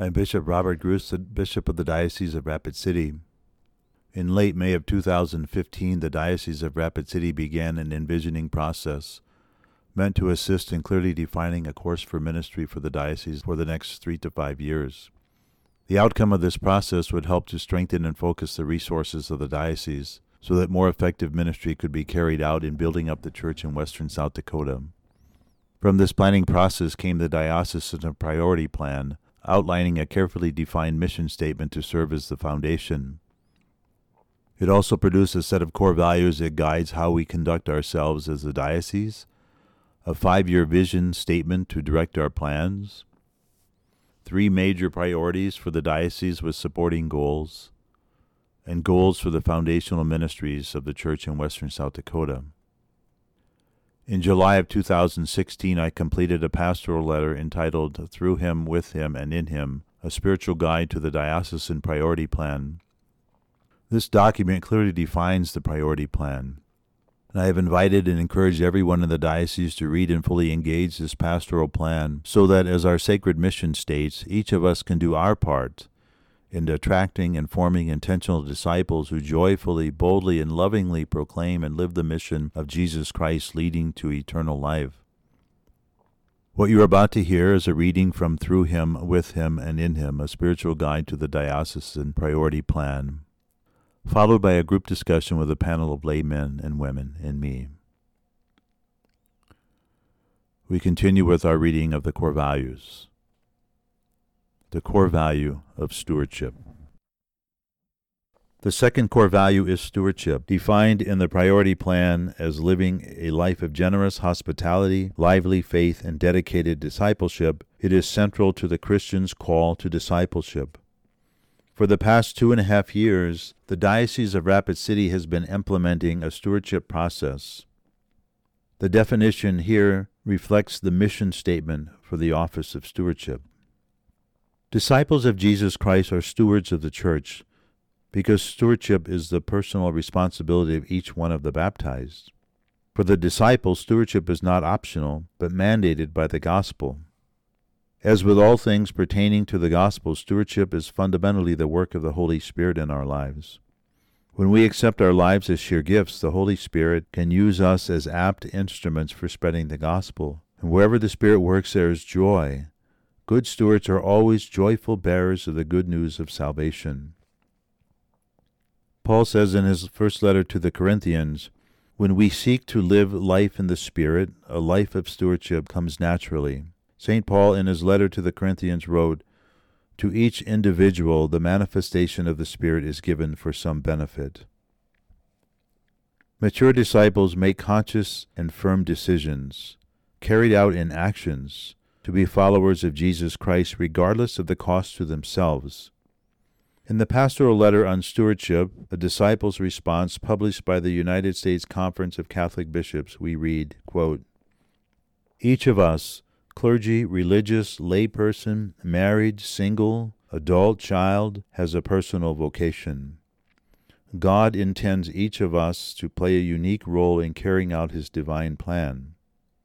I am Bishop Robert Gruss, the Bishop of the Diocese of Rapid City. In late May of 2015, the Diocese of Rapid City began an envisioning process meant to assist in clearly defining a course for ministry for the diocese for the next three to five years. The outcome of this process would help to strengthen and focus the resources of the diocese so that more effective ministry could be carried out in building up the church in western South Dakota. From this planning process came the diocesan priority plan, outlining a carefully defined mission statement to serve as the foundation. It also produced a set of core values that guides how we conduct ourselves as a diocese, a five year vision statement to direct our plans, three major priorities for the diocese with supporting goals, and goals for the foundational ministries of the church in western South Dakota. In July of 2016, I completed a pastoral letter entitled Through Him, With Him, and In Him A Spiritual Guide to the Diocesan Priority Plan. This document clearly defines the priority plan. And I have invited and encouraged everyone in the diocese to read and fully engage this pastoral plan so that, as our sacred mission states, each of us can do our part in attracting and forming intentional disciples who joyfully, boldly, and lovingly proclaim and live the mission of Jesus Christ leading to eternal life. What you are about to hear is a reading from Through Him, With Him, and In Him, a spiritual guide to the diocesan priority plan, followed by a group discussion with a panel of laymen and women and me. We continue with our reading of the core values the core value of stewardship. The second core value is stewardship, defined in the priority plan as living a life of generous hospitality, lively faith, and dedicated discipleship. It is central to the Christian's call to discipleship. For the past two and a half years, the Diocese of Rapid City has been implementing a stewardship process. The definition here reflects the mission statement for the Office of Stewardship. Disciples of Jesus Christ are stewards of the church because stewardship is the personal responsibility of each one of the baptized. For the disciples, stewardship is not optional, but mandated by the gospel. As with all things pertaining to the gospel, stewardship is fundamentally the work of the Holy Spirit in our lives. When we accept our lives as sheer gifts, the Holy Spirit can use us as apt instruments for spreading the gospel. And wherever the Spirit works, there is joy, Good stewards are always joyful bearers of the good news of salvation. Paul says in his first letter to the Corinthians, When we seek to live life in the Spirit, a life of stewardship comes naturally. St. Paul, in his letter to the Corinthians, wrote, To each individual, the manifestation of the Spirit is given for some benefit. Mature disciples make conscious and firm decisions, carried out in actions, to be followers of Jesus Christ regardless of the cost to themselves. In the pastoral letter on stewardship, a disciple's response published by the United States Conference of Catholic Bishops, we read, quote, Each of us, clergy, religious, layperson, married, single, adult, child, has a personal vocation. God intends each of us to play a unique role in carrying out his divine plan.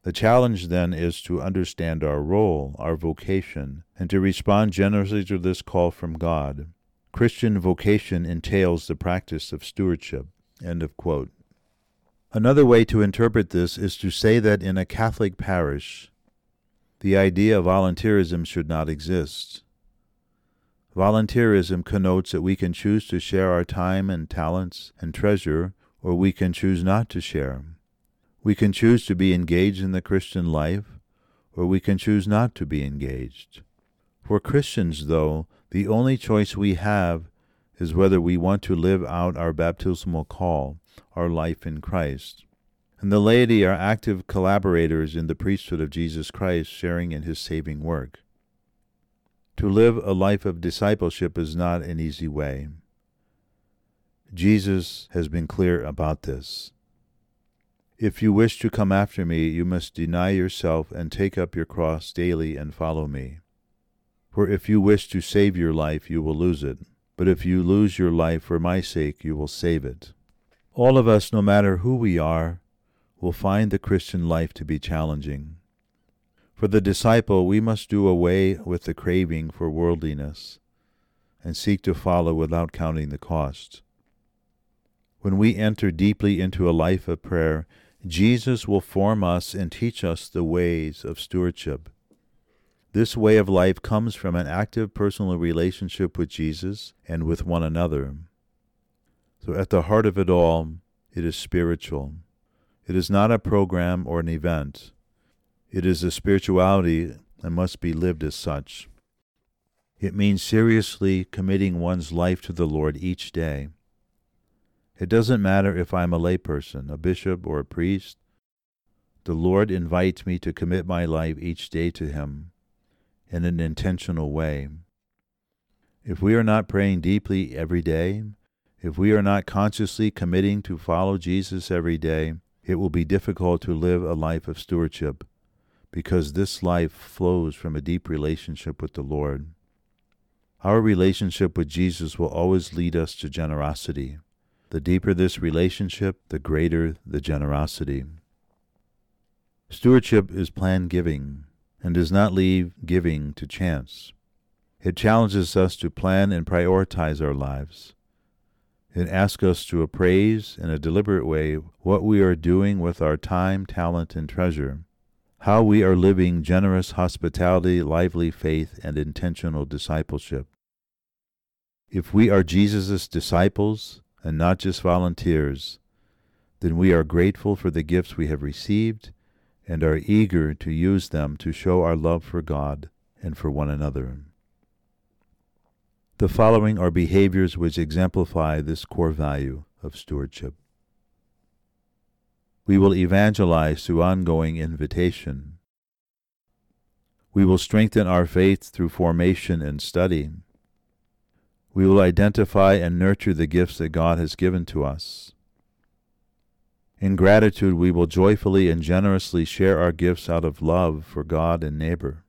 The challenge then is to understand our role, our vocation, and to respond generously to this call from God. Christian vocation entails the practice of stewardship. End of quote. Another way to interpret this is to say that in a Catholic parish, the idea of volunteerism should not exist. Volunteerism connotes that we can choose to share our time and talents and treasure, or we can choose not to share. We can choose to be engaged in the Christian life, or we can choose not to be engaged. For Christians, though, the only choice we have is whether we want to live out our baptismal call, our life in Christ. And the laity are active collaborators in the priesthood of Jesus Christ, sharing in his saving work. To live a life of discipleship is not an easy way. Jesus has been clear about this. If you wish to come after me, you must deny yourself and take up your cross daily and follow me. For if you wish to save your life, you will lose it. But if you lose your life for my sake, you will save it. All of us, no matter who we are, will find the Christian life to be challenging. For the disciple, we must do away with the craving for worldliness and seek to follow without counting the cost. When we enter deeply into a life of prayer, Jesus will form us and teach us the ways of stewardship. This way of life comes from an active personal relationship with Jesus and with one another. So, at the heart of it all, it is spiritual. It is not a program or an event. It is a spirituality and must be lived as such. It means seriously committing one's life to the Lord each day. It doesn't matter if I'm a layperson, a bishop, or a priest. The Lord invites me to commit my life each day to Him in an intentional way. If we are not praying deeply every day, if we are not consciously committing to follow Jesus every day, it will be difficult to live a life of stewardship because this life flows from a deep relationship with the Lord. Our relationship with Jesus will always lead us to generosity. The deeper this relationship, the greater the generosity. Stewardship is planned giving and does not leave giving to chance. It challenges us to plan and prioritize our lives. It asks us to appraise in a deliberate way what we are doing with our time, talent, and treasure, how we are living generous hospitality, lively faith, and intentional discipleship. If we are Jesus' disciples and not just volunteers, then we are grateful for the gifts we have received and are eager to use them to show our love for God and for one another. The following are behaviors which exemplify this core value of stewardship. We will evangelize through ongoing invitation. We will strengthen our faith through formation and study. We will identify and nurture the gifts that God has given to us. In gratitude, we will joyfully and generously share our gifts out of love for God and neighbor.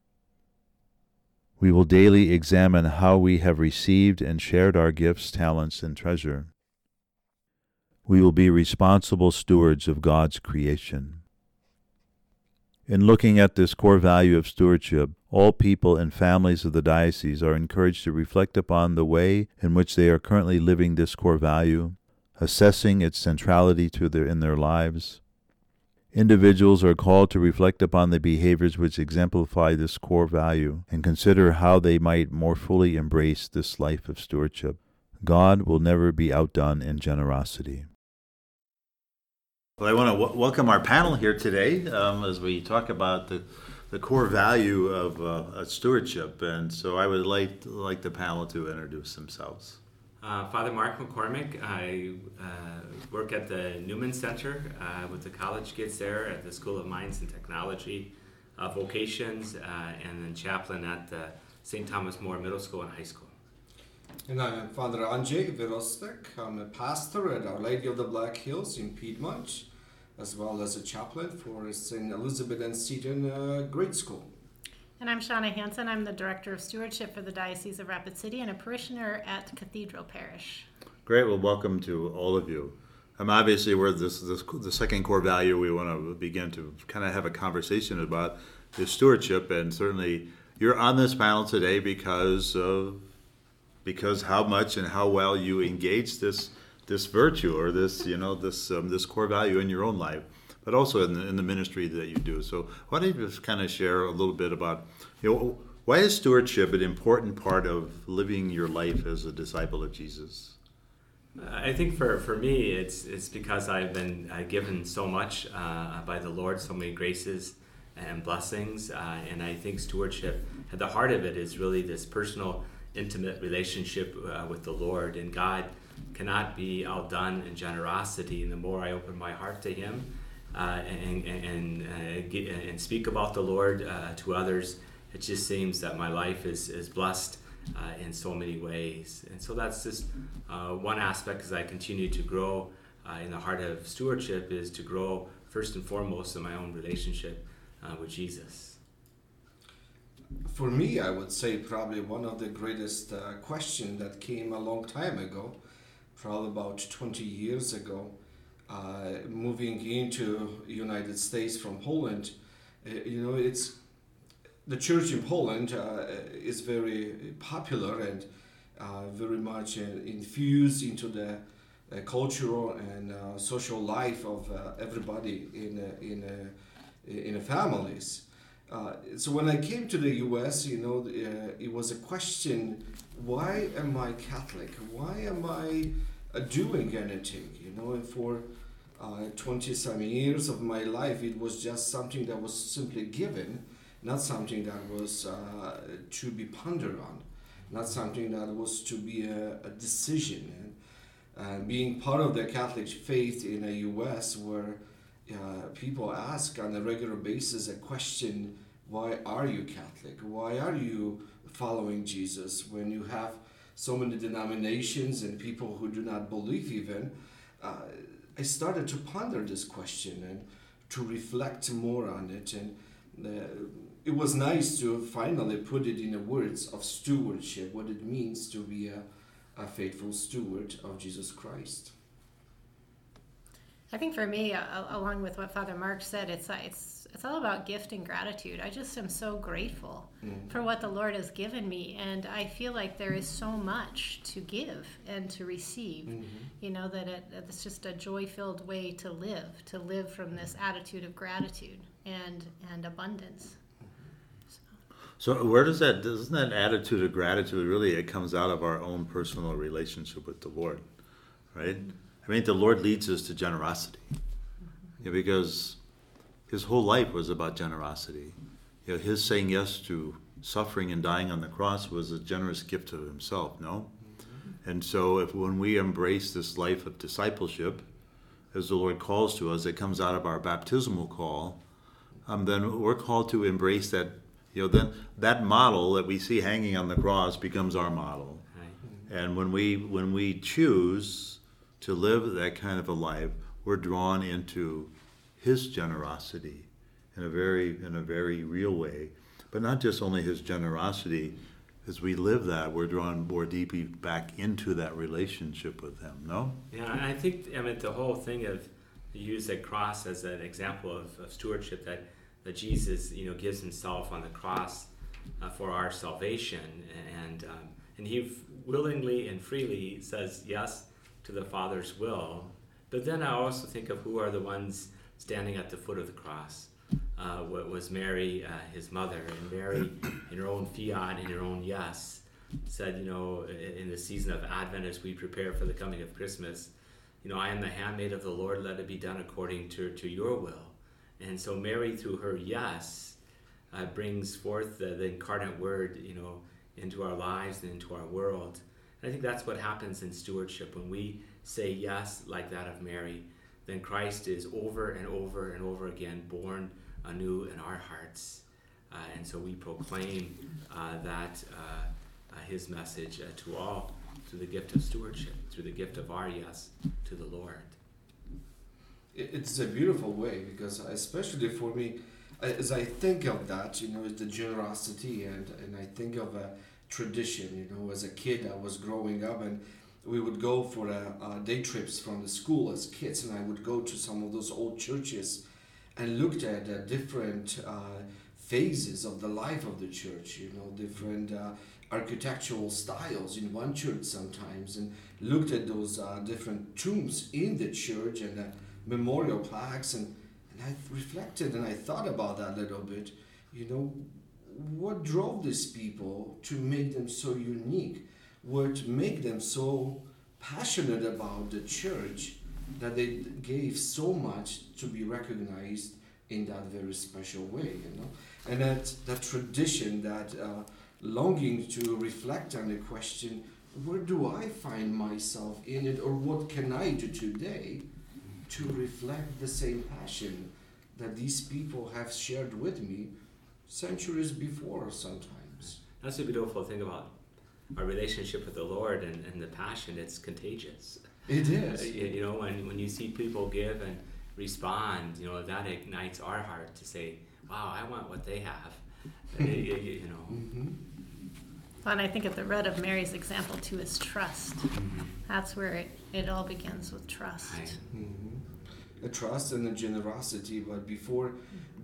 We will daily examine how we have received and shared our gifts, talents, and treasure. We will be responsible stewards of God's creation. In looking at this core value of stewardship, all people and families of the diocese are encouraged to reflect upon the way in which they are currently living this core value, assessing its centrality to their, in their lives. Individuals are called to reflect upon the behaviors which exemplify this core value and consider how they might more fully embrace this life of stewardship. God will never be outdone in generosity. Well, I want to w- welcome our panel here today um, as we talk about the, the core value of uh, stewardship. And so I would like, like the panel to introduce themselves. Uh, Father Mark McCormick. I uh, work at the Newman Center uh, with the college kids there at the School of Mines and Technology, uh, vocations, uh, and then chaplain at the St. Thomas More Middle School and High School. And I'm Father Andrzej Wirostek. I'm a pastor at Our Lady of the Black Hills in Piedmont, as well as a chaplain for St. Elizabeth Ann Seton uh, Grade School. And I'm Shauna Hanson. I'm the Director of Stewardship for the Diocese of Rapid City and a parishioner at Cathedral Parish. Great. Well, welcome to all of you. Um, obviously, we're this, this the second core value we want to begin to kind of have a conversation about is stewardship, and certainly you're on this panel today because of because how much and how well you engage this this virtue or this you know this um, this core value in your own life but also in the, in the ministry that you do. So why don't you just kind of share a little bit about, you know, why is stewardship an important part of living your life as a disciple of Jesus? I think for, for me, it's it's because I've been uh, given so much uh, by the Lord, so many graces and blessings, uh, and I think stewardship at the heart of it is really this personal, intimate relationship uh, with the Lord, and God cannot be outdone in generosity. And the more I open my heart to Him, uh, and and uh, and speak about the Lord uh, to others, it just seems that my life is is blessed in so many ways. And so that's just one aspect as I continue to grow in the heart of stewardship is to grow first and foremost in my own relationship with Jesus. For me, I would say probably one of the greatest uh, questions that came a long time ago, probably about 20 years ago, uh, moving into United States from Poland, uh, you know, it's the church in Poland uh, is very popular and uh, very much uh, infused into the cultural and social life of everybody in in in families. So when I came to the U.S., you know, it was a question: Why am I Catholic? Why am I doing anything? You know, for uh, 20 some years of my life, it was just something that was simply given, not something that was uh, to be pondered on, not something that was to be a, a decision. And, and being part of the Catholic faith in the U.S., where uh, people ask on a regular basis a question, why are you Catholic? Why are you following Jesus? When you have so many denominations and people who do not believe even, uh, I started to ponder this question and to reflect more on it. And uh, it was nice to finally put it in the words of stewardship, what it means to be a, a faithful steward of Jesus Christ. I think for me, uh, along with what Father Mark said, it's uh, it's it's all about gift and gratitude. I just am so grateful mm-hmm. for what the Lord has given me, and I feel like there is so much to give and to receive. Mm-hmm. You know that it, it's just a joy-filled way to live, to live from this attitude of gratitude and and abundance. So. so where does that doesn't that attitude of gratitude really it comes out of our own personal relationship with the Lord, right? I mean, the Lord leads us to generosity, mm-hmm. yeah, because his whole life was about generosity. You know, his saying yes to suffering and dying on the cross was a generous gift to himself, no? Mm-hmm. And so, if when we embrace this life of discipleship, as the Lord calls to us, it comes out of our baptismal call, um, then we're called to embrace that. You know, then that model that we see hanging on the cross becomes our model. Right. And when we when we choose to live that kind of a life, we're drawn into his generosity in a very in a very real way. But not just only his generosity as we live that we're drawn more deeply back into that relationship with him no? Yeah i think i mean the whole thing of use the cross as an example of, of stewardship that that jesus you know gives himself on the cross uh, for our salvation. And um, and he willingly and freely says yes to the father's will but then i also think of who are the ones standing at the foot of the cross uh, was Mary, uh, his mother. And Mary, in her own fiat, in her own yes, said, you know, in the season of Advent as we prepare for the coming of Christmas, you know, I am the handmaid of the Lord, let it be done according to, to your will. And so Mary, through her yes, uh, brings forth the, the incarnate word, you know, into our lives and into our world. And I think that's what happens in stewardship when we say yes, like that of Mary then Christ is over and over and over again born anew in our hearts. Uh, and so we proclaim uh, that uh, uh his message uh, to all through the gift of stewardship, through the gift of our yes to the Lord. It's a beautiful way because, especially for me, as I think of that, you know, the generosity and, and I think of a tradition, you know, as a kid, I was growing up and we would go for uh, uh, day trips from the school as kids, and I would go to some of those old churches and looked at uh, different uh, phases of the life of the church. You know, different uh, architectural styles in one church sometimes, and looked at those different tombs in the church and the memorial plaques, and and I reflected and I thought about that a little bit. You know, what drove these people to make them so unique? What make them so passionate about the church that they gave so much to be recognized in that very special way, you know. And that that tradition, that uh, longing to reflect on the question, where do I find myself in it, or what can I do today to reflect the same passion that these people have shared with me centuries before sometimes. That's a beautiful thing about our relationship with the Lord and, and the passion, it's contagious. It is. You, you, know, when, when you see people give and respond, you know, that ignites our heart to say, wow, I want what they have. you, you, know. Mm-hmm. Well, and I think at the root of Mary's example too is trust. Mm-hmm. That's where it, it all begins with trust. Right. Mm-hmm. A trust and a generosity, but before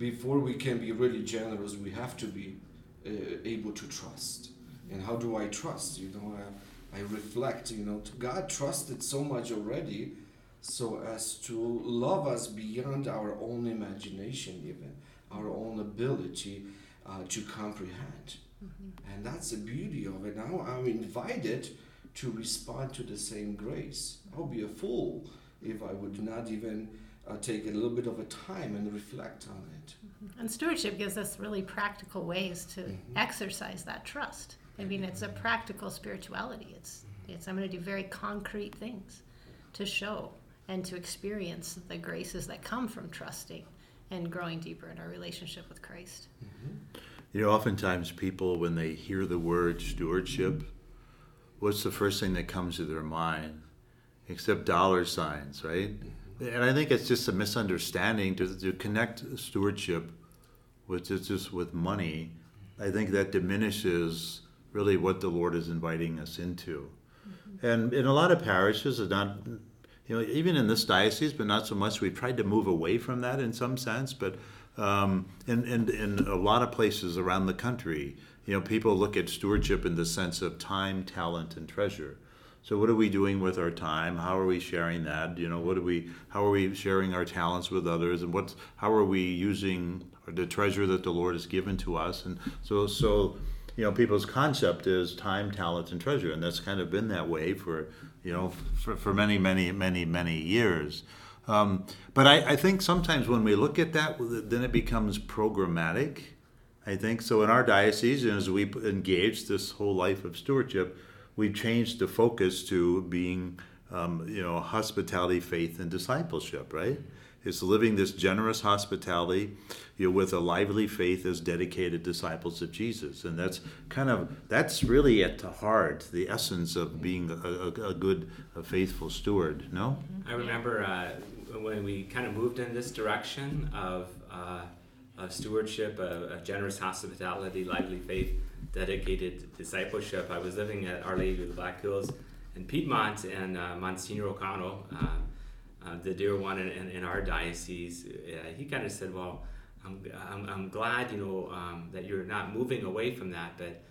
before we can be really generous, we have to be uh, able to trust. And how do I trust? You know, I, I reflect. You know, God trusted so much already, so as to love us beyond our own imagination, even our own ability uh, to comprehend. Mm-hmm. And that's the beauty of it. Now I'm invited to respond to the same grace. I'll be a fool if I would not even uh, take a little bit of a time and reflect on it. Mm-hmm. And stewardship gives us really practical ways to mm-hmm. exercise that trust. I mean, it's a practical spirituality. It's, it's I'm going to do very concrete things to show and to experience the graces that come from trusting and growing deeper in our relationship with Christ. Mm-hmm. You know, oftentimes people, when they hear the word stewardship, what's the first thing that comes to their mind? Except dollar signs, right? And I think it's just a misunderstanding to, to connect stewardship with just with money. I think that diminishes really what the Lord is inviting us into. Mm-hmm. And in a lot of parishes, not you know, even in this diocese, but not so much. We've tried to move away from that in some sense, but um, in, in, in a lot of places around the country, you know, people look at stewardship in the sense of time, talent, and treasure. So what are we doing with our time? How are we sharing that? You know, what are we? How are we sharing our talents with others? And what's how are we using the treasure that the Lord has given to us? And so so, you know, people's concept is time, talent, and treasure, and that's kind of been that way for you know for, for many many many many years. Um, but I, I, think sometimes when we look at that, then it becomes programmatic. I think so. In our diocese, as we engage this whole life of stewardship, we've changed the focus to being, um, you know, hospitality, faith, and discipleship. Right? It's living this generous hospitality, you know, with a lively faith as dedicated disciples of Jesus, and that's kind of that's really at the heart, the essence of being a, a, a good, a faithful steward. No, I remember uh, when we kind of moved in this direction of, uh, of stewardship, a, a, generous hospitality, lively faith, dedicated discipleship. I was living at Our Lady of the Black Hills in Piedmont, and uh, Monsignor O'Connell, uh, uh the dear one in, in, in our diocese, uh, he kind of said, "Well, I'm, I'm, I'm glad you know um, that you're not moving away from that, but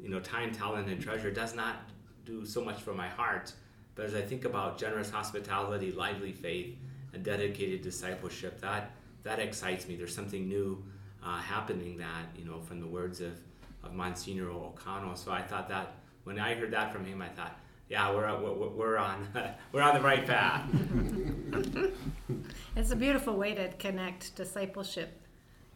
you know, time, talent, and treasure does not do so much for my heart." But as I think about generous hospitality, lively faith, and dedicated discipleship, that that excites me. There's something new uh, happening that you know from the words of, of Monsignor O'Connell. So I thought that when I heard that from him, I thought, yeah, we're we're, we're on we're on the right path. it's a beautiful way to connect discipleship,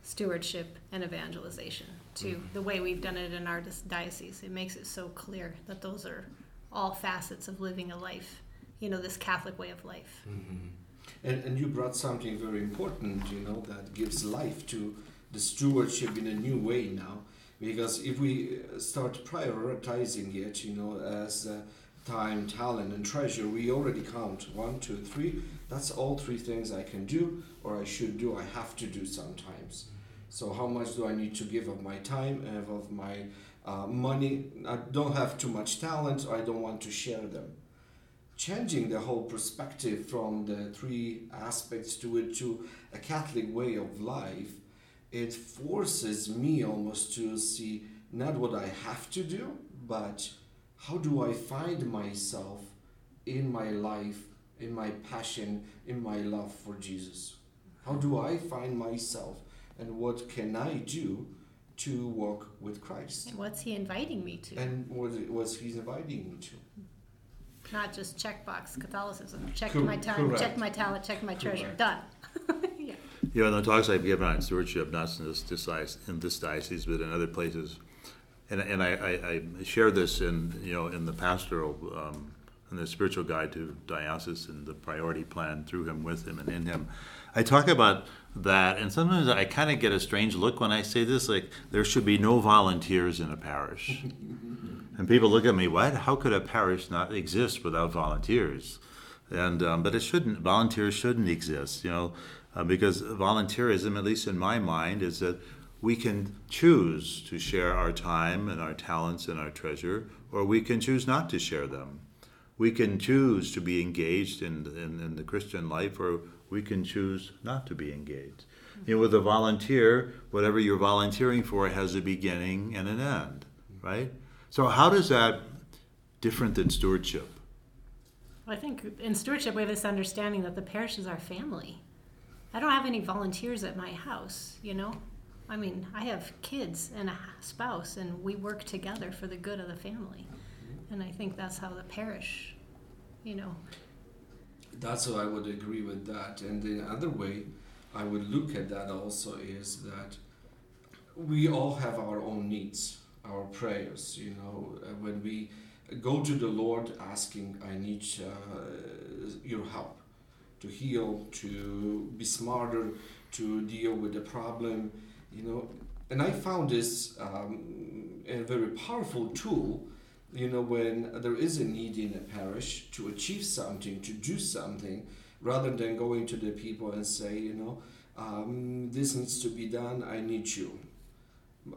stewardship, and evangelization to mm-hmm. the way we've done it in our diocese. It makes it so clear that those are all facets of living a life, you know, this Catholic way of life. Mm-hmm. And, and you brought something very important, you know, that gives life to the stewardship in a new way now. Because if we start prioritizing it, you know, as uh, time, talent, and treasure, we already count one, two, three. That's all three things I can do or I should do, I have to do sometimes. So, how much do I need to give of my time and of my uh, money. I don't have too much talent, I don't want to share them. Changing the whole perspective from the three aspects to it to a Catholic way of life, it forces me almost to see not what I have to do, but how do I find myself in my life, in my passion, in my love for Jesus? How do I find myself, and what can I do to walk with Christ. And what's He inviting me to? And what was He's inviting me to? Not just checkbox Catholicism. Check my time, check my talent, check my treasure. Done. yeah. You know, in the talks I've given on stewardship, not in this, in this diocese, but in other places, and, and I, I, I share this in you know in the pastoral um, in the spiritual guide to diocese and the priority plan through him with him and in him i talk about that and sometimes i kind of get a strange look when i say this like there should be no volunteers in a parish and people look at me what how could a parish not exist without volunteers and um, but it shouldn't volunteers shouldn't exist you know uh, because volunteerism at least in my mind is that we can choose to share our time and our talents and our treasure or we can choose not to share them we can choose to be engaged in, in, in the christian life or we can choose not to be engaged. You know, with a volunteer, whatever you're volunteering for has a beginning and an end, right? So how does that different than stewardship? Well, I think in stewardship we have this understanding that the parish is our family. I don't have any volunteers at my house, you know. I mean, I have kids and a spouse, and we work together for the good of the family. And I think that's how the parish, you know. That's how I would agree with that. And the other way I would look at that also is that we all have our own needs, our prayers. You know, uh, when we go to the Lord asking, I need uh, your help to heal, to be smarter, to deal with the problem, you know. And I found this um, a very powerful tool, you know, when there is a need in a parish to achieve something, to do something, rather than going to the people and say, you know, um, this needs to be done, I need you.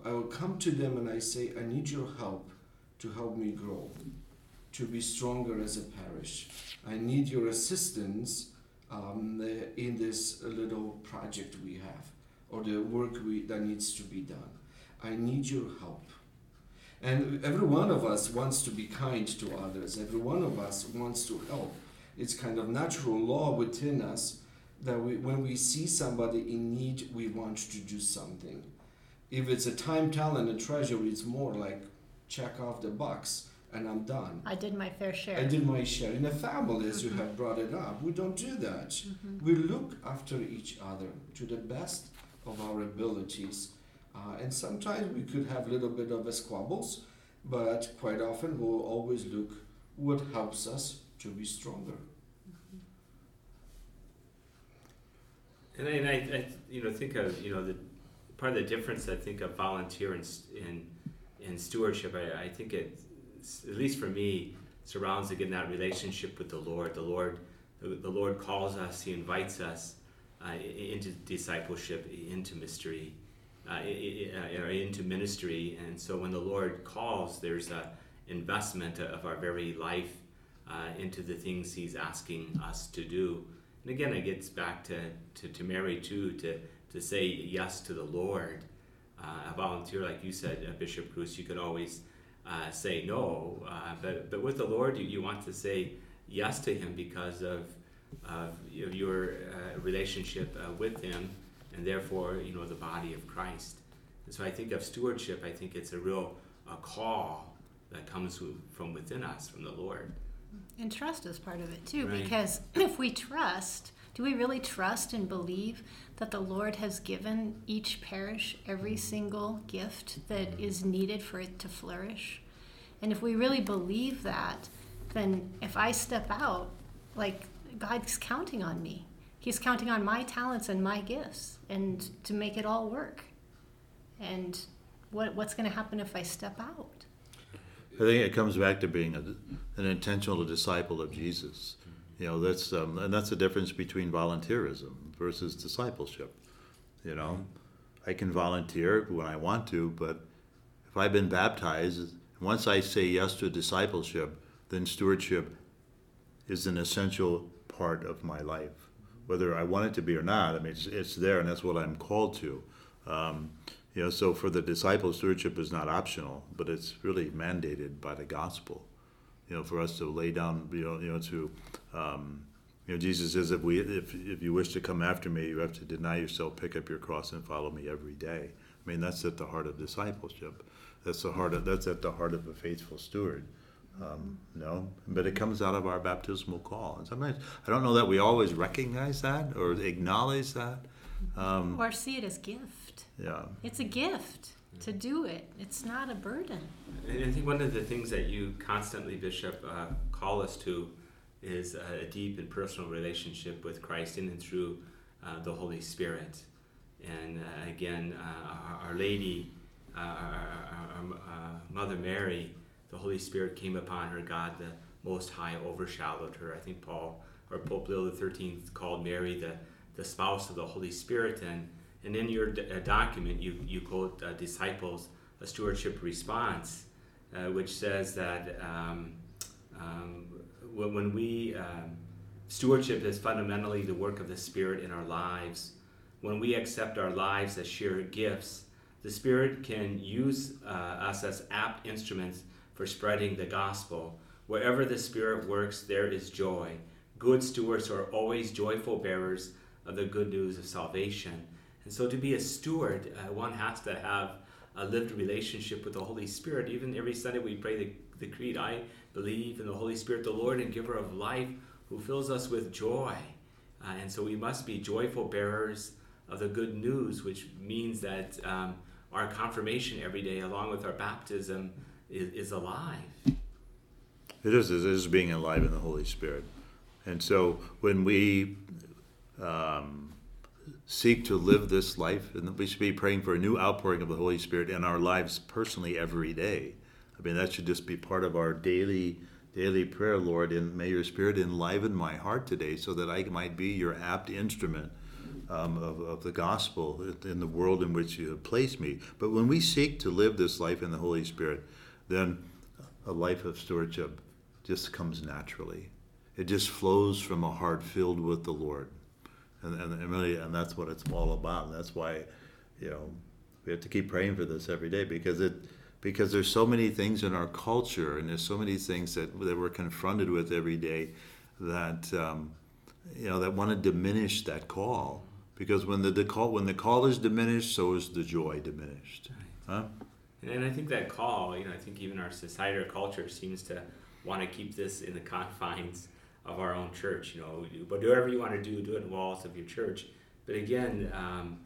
I will come to them and I say, I need your help to help me grow, to be stronger as a parish. I need your assistance um, in this little project we have or the work we, that needs to be done. I need your help. And every one of us wants to be kind to others. Every one of us wants to help. It's kind of natural law within us that we, when we see somebody in need, we want to do something. If it's a time, talent, and treasure, it's more like check off the box and I'm done. I did my fair share. I did my share. In a family, as mm-hmm. you have brought it up, we don't do that. Mm-hmm. We look after each other to the best of our abilities. Uh, and sometimes we could have a little bit of a squabbles, but quite often we'll always look what helps us to be stronger. And I, and I, I, you know, think of you know the part of the difference I think of volunteer and in, in, stewardship. I, I think it, at least for me, surrounds again that relationship with the Lord. The Lord, the, the Lord calls us. He invites us uh, into discipleship, into mystery, uh, uh into ministry. And so when the Lord calls, there's a investment of our very life uh, into the things He's asking us to do. And again, it gets back to, to, to Mary too, to, to say yes to the Lord. Uh, a volunteer, like you said, uh, Bishop Gruss, you could always uh, say no, uh, but, but with the Lord, you, you want to say yes to Him because of, of your uh, relationship uh, with Him and therefore, you know, the body of Christ. And so I think of stewardship, I think it's a real a call that comes from within us, from the Lord. And trust is part of it too, right. because if we trust, do we really trust and believe that the Lord has given each parish every single gift that is needed for it to flourish? And if we really believe that, then if I step out, like God's counting on me. He's counting on my talents and my gifts and to make it all work. And what, what's going to happen if I step out? I think it comes back to being a, an intentional disciple of Jesus. You know, that's um, and that's the difference between volunteerism versus discipleship. You know, I can volunteer when I want to, but if I've been baptized, once I say yes to discipleship, then stewardship is an essential part of my life, whether I want it to be or not. I mean, it's, it's there, and that's what I'm called to. Um, you know, so for the disciple, stewardship is not optional, but it's really mandated by the gospel. You know, for us to lay down, you know, you know, to, um, you know, Jesus says, if we, if if you wish to come after me, you have to deny yourself, pick up your cross, and follow me every day. I mean, that's at the heart of discipleship. That's the heart of that's at the heart of a faithful steward. Um, no, but it comes out of our baptismal call. And sometimes I don't know that we always recognize that or acknowledge that, um, or see it as gift. Yeah. It's a gift to do it. It's not a burden. And I think one of the things that you constantly, Bishop, uh, call us to is a deep and personal relationship with Christ in and through uh, the Holy Spirit. And uh, again, uh, our, our, Lady, uh, our, our, uh, Mother Mary, the Holy Spirit came upon her. God, the Most High, overshadowed her. I think Paul or Pope Leo XIII called Mary the, the spouse of the Holy Spirit. And and in your d- uh, document, you, you quote uh, Disciples, a stewardship response, uh, which says that um, um, when we, um, stewardship is fundamentally the work of the Spirit in our lives, when we accept our lives as sheer gifts, the Spirit can use uh, us as apt instruments for spreading the gospel. Wherever the Spirit works, there is joy. Good stewards are always joyful bearers of the good news of salvation. And so, to be a steward, uh, one has to have a lived relationship with the Holy Spirit. Even every Sunday we pray the, the Creed I believe in the Holy Spirit, the Lord and giver of life, who fills us with joy. Uh, and so we must be joyful bearers of the good news, which means that um, our confirmation every day, along with our baptism, is, is alive. It is, it is being alive in the Holy Spirit. And so when we um, seek to live this life, and we should be praying for a new outpouring of the Holy Spirit in our lives personally every day. I mean, that should just be part of our daily daily prayer, Lord, and may your Spirit enliven my heart today so that I might be your apt instrument um, of, of the gospel in the world in which you have placed me. But when we seek to live this life in the Holy Spirit, then a life of stewardship just comes naturally. It just flows from a heart filled with the Lord. And, and, and really, and that's what it's all about. And that's why, you know, we have to keep praying for this every day because it, because there's so many things in our culture and there's so many things that, that we're confronted with every day that um, you know that want to diminish that call because when the, the, call when the call is diminished so is the joy diminished huh? and i think that call you know i think even our society or culture seems to want to keep this in the confines of our own church you know but whatever you want to do do it in the walls of your church but again um,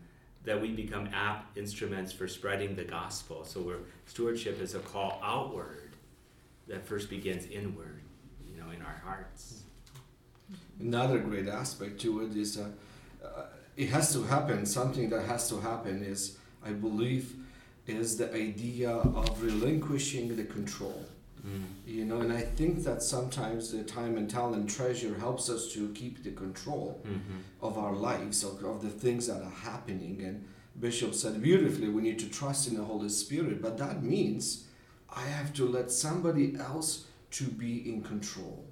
that we become apt instruments for spreading the gospel. So we're, stewardship is a call outward that first begins inward, you know, in our hearts. Another great aspect to it is uh, uh, it has to happen. Something that has to happen is, I believe, is the idea of relinquishing the control. Mm. You know, and I think that sometimes the time and talent treasure helps us to keep the control mm-hmm. of our lives, of, of the things that are happening. And Bishop said beautifully, we need to trust in the Holy Spirit, but that means I have to let somebody else to be in control.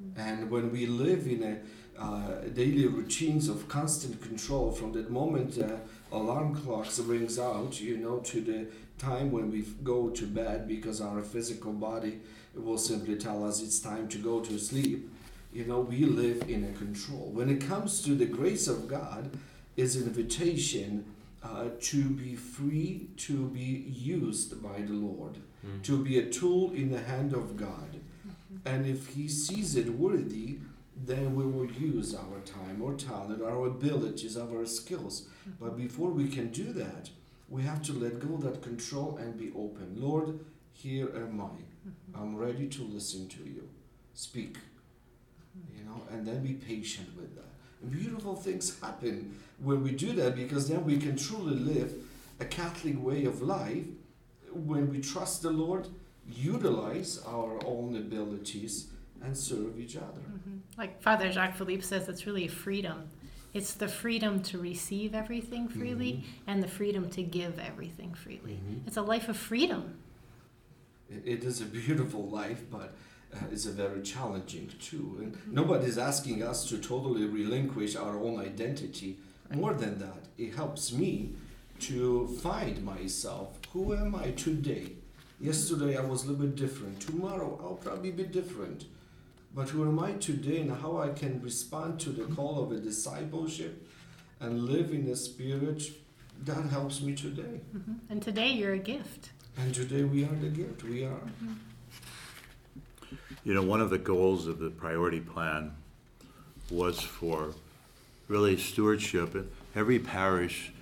Mm-hmm. And when we live in a uh, daily routines of constant control from that moment uh, alarm clocks rings out, you know, to the time when we go to bed because our physical body will simply tell us it's time to go to sleep. You know, we live in a control. When it comes to the grace of God, is invitation uh, to be free to be used by the Lord, mm-hmm. to be a tool in the hand of God. Mm-hmm. And if He sees it worthy, then we will use our time, or talent, our abilities, our skills. Mm-hmm. But before we can do that, we have to let go of that control and be open. Lord, here am I. Mm-hmm. I'm ready to listen to you. Speak. Mm-hmm. You know, and then be patient with that. And beautiful things happen when we do that because then we can truly live a Catholic way of life when we trust the Lord, utilize our own abilities, and serve each other. Mm-hmm. Like Father Jacques Philippe says, it's really freedom. It's the freedom to receive everything freely mm-hmm. and the freedom to give everything freely. Mm-hmm. It's a life of freedom. it, is a beautiful life, but uh, it's a very challenging too. And mm-hmm. nobody's asking us to totally relinquish our own identity. More than that, it helps me to find myself. Who am I today? Yesterday I was a little bit different. Tomorrow I'll probably be different. But who am I today and how I can respond to the call of a discipleship and live in the spirit, that helps me today. Mm-hmm. And today you're a gift. And today we are the gift. We are. Mm-hmm. You know, one of the goals of the priority plan was for really stewardship. Every parish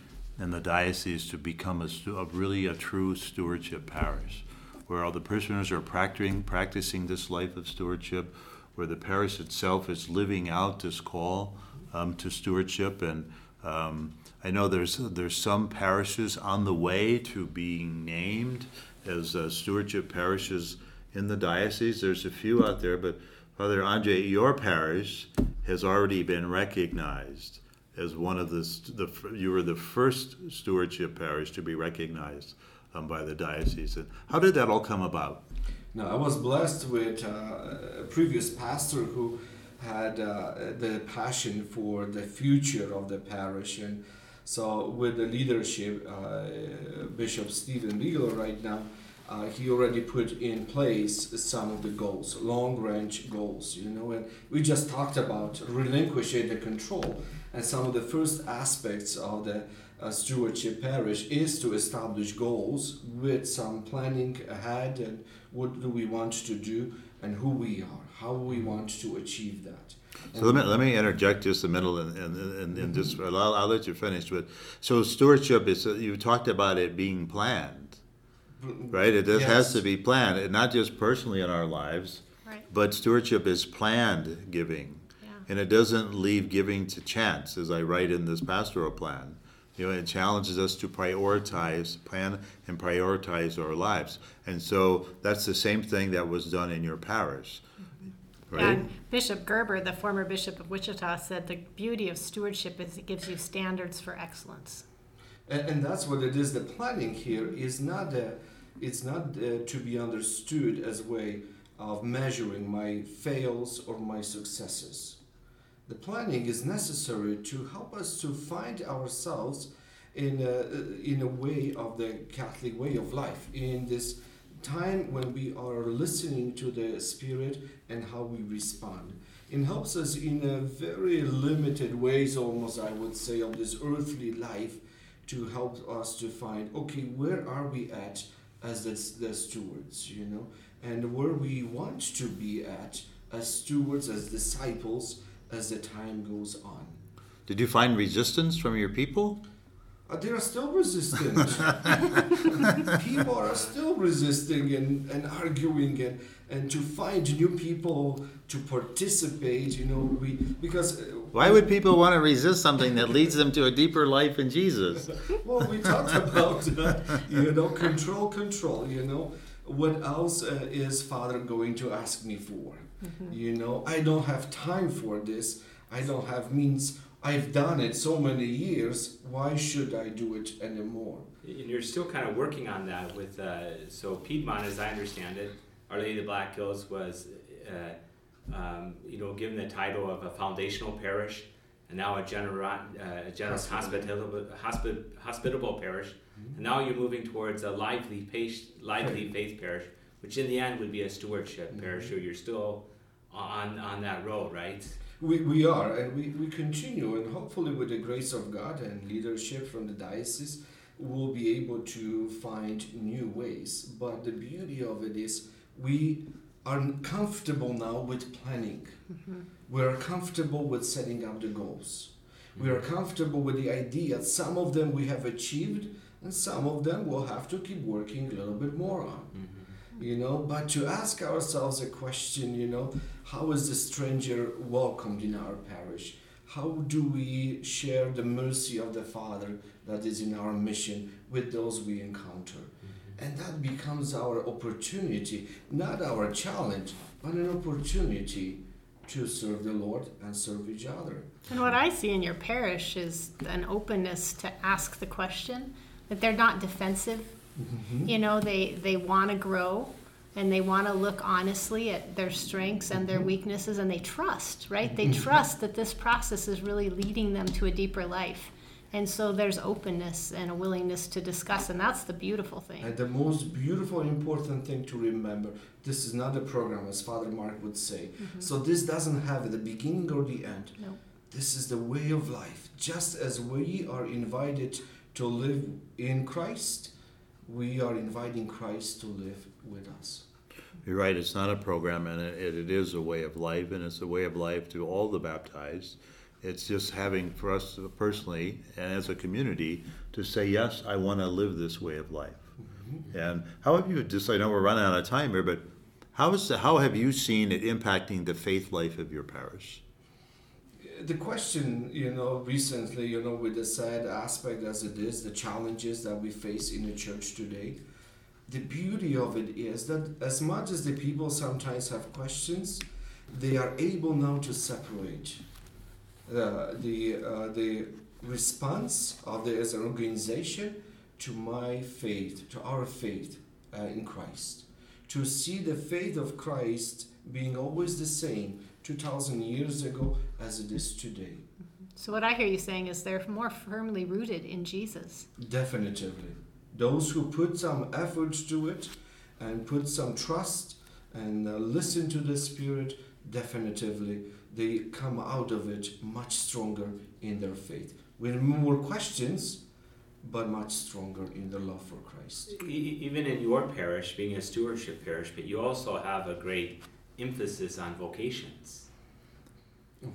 in the diocese to become a, a really a true stewardship parish, where all the parishioners are practicing practicing this life of stewardship where the parish itself is living out this call um, to stewardship. And um, I know there's there's some parishes on the way to being named as uh, stewardship parishes in the diocese. There's a few out there, but Father Andre, your parish has already been recognized as one of the, the you were the first stewardship parish to be recognized um, by the diocese. And how did that all come about? Now, I was blessed with uh, a previous pastor who had uh, the passion for the future of the parish. And so, with the leadership, uh, Bishop Steven Biegler right now, uh, he already put in place some of the goals, long range goals, you know, and we just talked about relinquishing the control. And some of the first aspects of the uh, stewardship parish is to establish goals with some planning ahead and what do we want to do and who we are, how we mm-hmm. want to achieve that. So let me, let me interject just a minute and, and, and, and just, mm-hmm. I'll, I'll let you finish with, so stewardship is, you talked about it being planned, mm-hmm. right? It just has to be planned, and not just personally in our lives, Right. but stewardship is planned giving. Yeah. And it doesn't leave giving to chance, as I write in this pastoral plan. You know, it challenges us to prioritize, plan and prioritize our lives. And so that's the same thing that was done in your parish, right? And Bishop Gerber, the former bishop of Wichita, said the beauty of stewardship is it gives you standards for excellence. And, and that's what it is. The planning here is not a, it's not uh, to be understood as a way of measuring my fails or my successes. The planning is necessary to help us to find ourselves in a, uh, in a way of the Catholic way of life in this time when we are listening to the Spirit and how we respond. It helps us in a very limited ways, almost I would say, of this earthly life to help us to find okay where are we at as the, the stewards you know and where we want to be at as stewards as disciples as the time goes on Did you find resistance from your people? uh, they are still resistant people are still resisting and, and arguing and, and to find new people to participate you know we because uh, Why would people want to resist something that leads them to a deeper life in Jesus? Well, we talked about uh, you know control, control. You know what else uh, is Father going to ask me for? You know I don't have time for this. I don't have means. I've done it so many years. Why should I do it anymore? And you're still kind of working on that with, uh, so Piedmont, as I understand it, Our Lady of the Black Hills was, uh, um, you know, given the title of a foundational parish and now a generous, uh, generous hospitable, hospi- hospitable parish. And now you're moving towards a lively, pace, lively faith parish, which in the end would be a stewardship parish. So you're still on, on that road, right? We, we are, and we, we continue, and hopefully, with the grace of God and leadership from the diocese, we'll be able to find new ways. But the beauty of it is, we are comfortable now with planning. We're comfortable with setting up the goals. We are comfortable with the idea some of them we have achieved, and some of them we'll have to keep working a little bit more on mm-hmm. you know but to ask ourselves a question you know how is the stranger welcomed in our parish? How do we share the mercy of the father that is in our mission with those we encounter? Mm-hmm. And that becomes our opportunity not our challenge but an opportunity to serve the lord and serve each other. And what I see in your parish is an openness to ask the question, that they're not defensive. Mm-hmm. You know, they, they want to grow and they want to look honestly at their strengths and their mm-hmm. weaknesses and they trust, right? They mm-hmm. trust that this process is really leading them to a deeper life. And so there's openness and a willingness to discuss, and that's the beautiful thing. And the most beautiful, important thing to remember this is not a program, as Father Mark would say. Mm-hmm. So, this doesn't have the beginning or the end. No. This is the way of life. Just as we are invited to live in Christ, we are inviting Christ to live with us. You're right, it's not a program, and it, it is a way of life, and it's a way of life to all the baptized. It's just having for us personally and as a community to say, yes, I want to live this way of life. Mm-hmm. And how have you, just I know we're running out of time here, but how, is the, how have you seen it impacting the faith life of your parish? The question, you know, recently, you know, with the sad aspect as it is, the challenges that we face in the church today, the beauty of it is that as much as the people sometimes have questions, they are able now to separate uh, the uh, the response of the as an organization to my faith, to our faith uh, in Christ, to see the faith of Christ being always the same 2,000 years ago as it is today. So, what I hear you saying is they're more firmly rooted in Jesus. Definitively. Those who put some effort to it and put some trust and uh, listen to the Spirit, definitively, they come out of it much stronger in their faith. With more questions, but much stronger in their love for Christ. Even in your parish, being a stewardship parish, but you also have a great emphasis on vocations.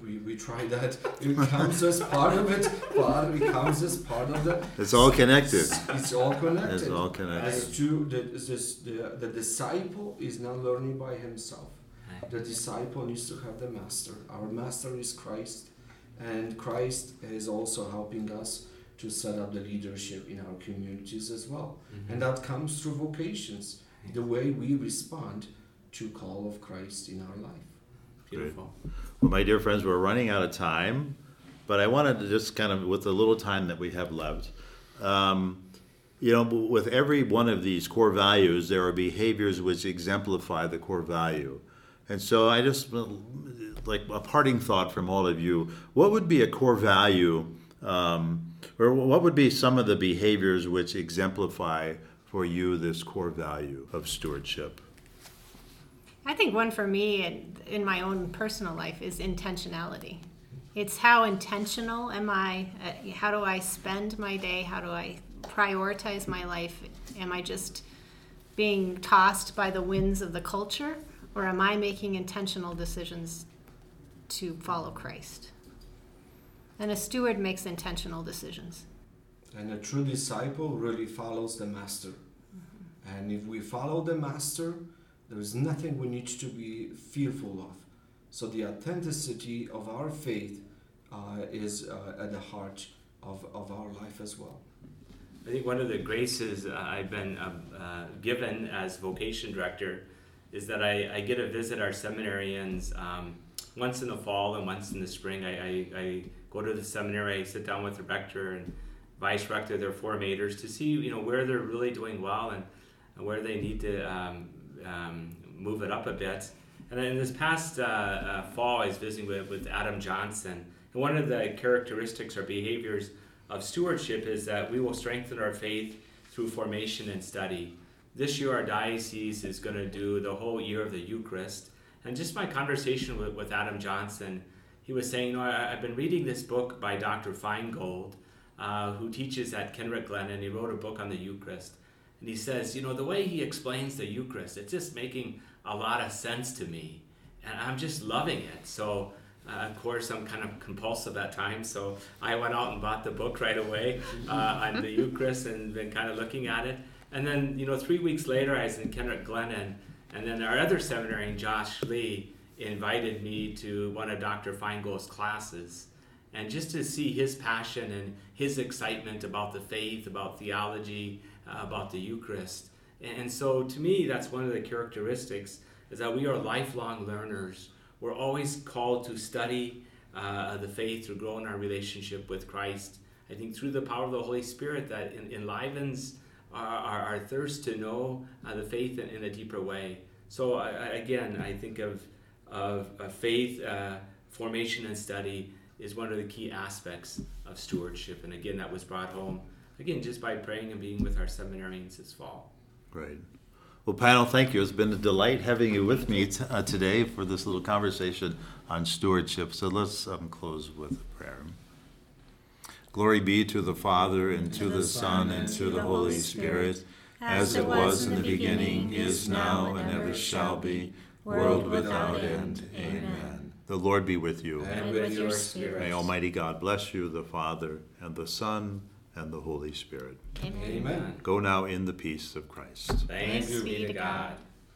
We, we try that. It comes as part of it, but it comes as part of the. It's all connected. It's all connected. It's all connected. As to the, this, the, the disciple is not learning by himself. The disciple needs to have the master. Our master is Christ, and Christ is also helping us to set up the leadership in our communities as well. Mm-hmm. And that comes through vocations, the way we respond to call of Christ in our life. Beautiful. Well, my dear friends, we're running out of time, but I wanted to just kind of, with the little time that we have left, um, you know, with every one of these core values, there are behaviors which exemplify the core value. And so I just, like a parting thought from all of you, what would be a core value, um, or what would be some of the behaviors which exemplify for you this core value of stewardship? I think one for me in, in my own personal life is intentionality. It's how intentional am I? Uh, how do I spend my day? How do I prioritize my life? Am I just being tossed by the winds of the culture? Or am I making intentional decisions to follow Christ? And a steward makes intentional decisions. And a true disciple really follows the master. And if we follow the master, there is nothing we need to be fearful of. So the authenticity of our faith uh, is uh, at the heart of, of our life as well. I think one of the graces uh, I've been uh, uh, given as vocation director is that I, I get to visit our seminarians um, once in the fall and once in the spring. I, I, I go to the seminary, I sit down with the rector and vice rector, their formators, to see you know where they're really doing well and where they need to um, um, move it up a bit. And then this past uh, uh, fall, I was visiting with, with Adam Johnson. And one of the characteristics or behaviors of stewardship is that we will strengthen our faith through formation and study. This year, our diocese is going to do the whole year of the Eucharist. And just my conversation with, with Adam Johnson, he was saying, you know, I, I've been reading this book by Dr. Feingold, uh, who teaches at Kenrick Glennon, and he wrote a book on the Eucharist. And he says, you know, the way he explains the Eucharist, it's just making a lot of sense to me. And I'm just loving it. So, uh, of course, I'm kind of compulsive at times. So I went out and bought the book right away uh, on the Eucharist and been kind of looking at it. And then, you know, three weeks later, I was in Kenrick Glennon, and, then our other seminarian, Josh Lee, invited me to one of Dr. Feingold's classes. And just to see his passion and his excitement about the faith, about theology, about the Eucharist. And so to me, that's one of the characteristics is that we are lifelong learners. We're always called to study uh, the faith to grow in our relationship with Christ. I think through the power of the Holy Spirit that enlivens our, our, our thirst to know uh, the faith in, in, a deeper way. So I, again, I think of, of, of faith, uh, formation and study is one of the key aspects of stewardship. And again, that was brought home, again, just by praying and being with our seminarians this fall. Great. Well, panel, thank you. It's been a delight having you with me t- uh, today for this little conversation on stewardship. So let's um, close with a prayer. Glory be to the Father, and to the Son, and to the Holy Spirit, as it was in the beginning, is now, and ever shall be, world without end. Amen. The Lord be with you. And with your spirit. May Almighty God bless you, the Father, and the Son, and the Holy Spirit. Amen. Amen. Go now in the peace of Christ. Thanks Thanks be be to to God. God.